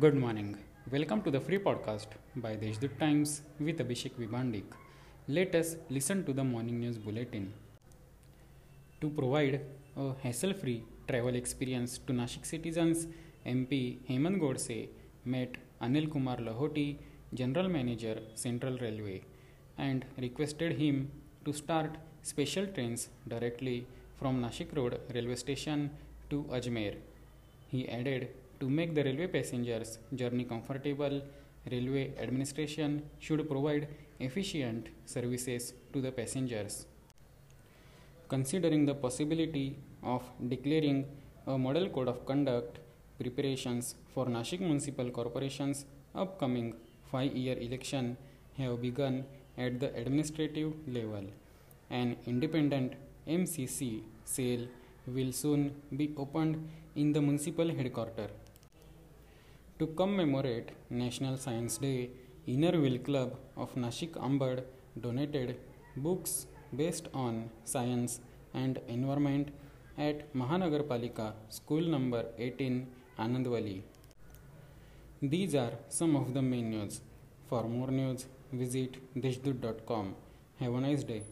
Good morning. Welcome to the free podcast by Deshdoot Times with Abhishek Vibandik. Let us listen to the morning news bulletin. To provide a hassle free travel experience to Nashik citizens, MP Hemant Godse met Anil Kumar Lahoti, General Manager, Central Railway, and requested him to start special trains directly from Nashik Road railway station to Ajmer. He added to make the railway passengers' journey comfortable, railway administration should provide efficient services to the passengers. Considering the possibility of declaring a model code of conduct, preparations for Nashik Municipal Corporation's upcoming five-year election have begun at the administrative level. An independent MCC cell will soon be opened in the municipal headquarters. To commemorate National Science Day, Inner Wheel Club of Nashik Ambad donated books based on science and environment at Mahanagarpalika School number 18 Anandwali. These are some of the main news. For more news, visit deshdoot.com. Have a nice day.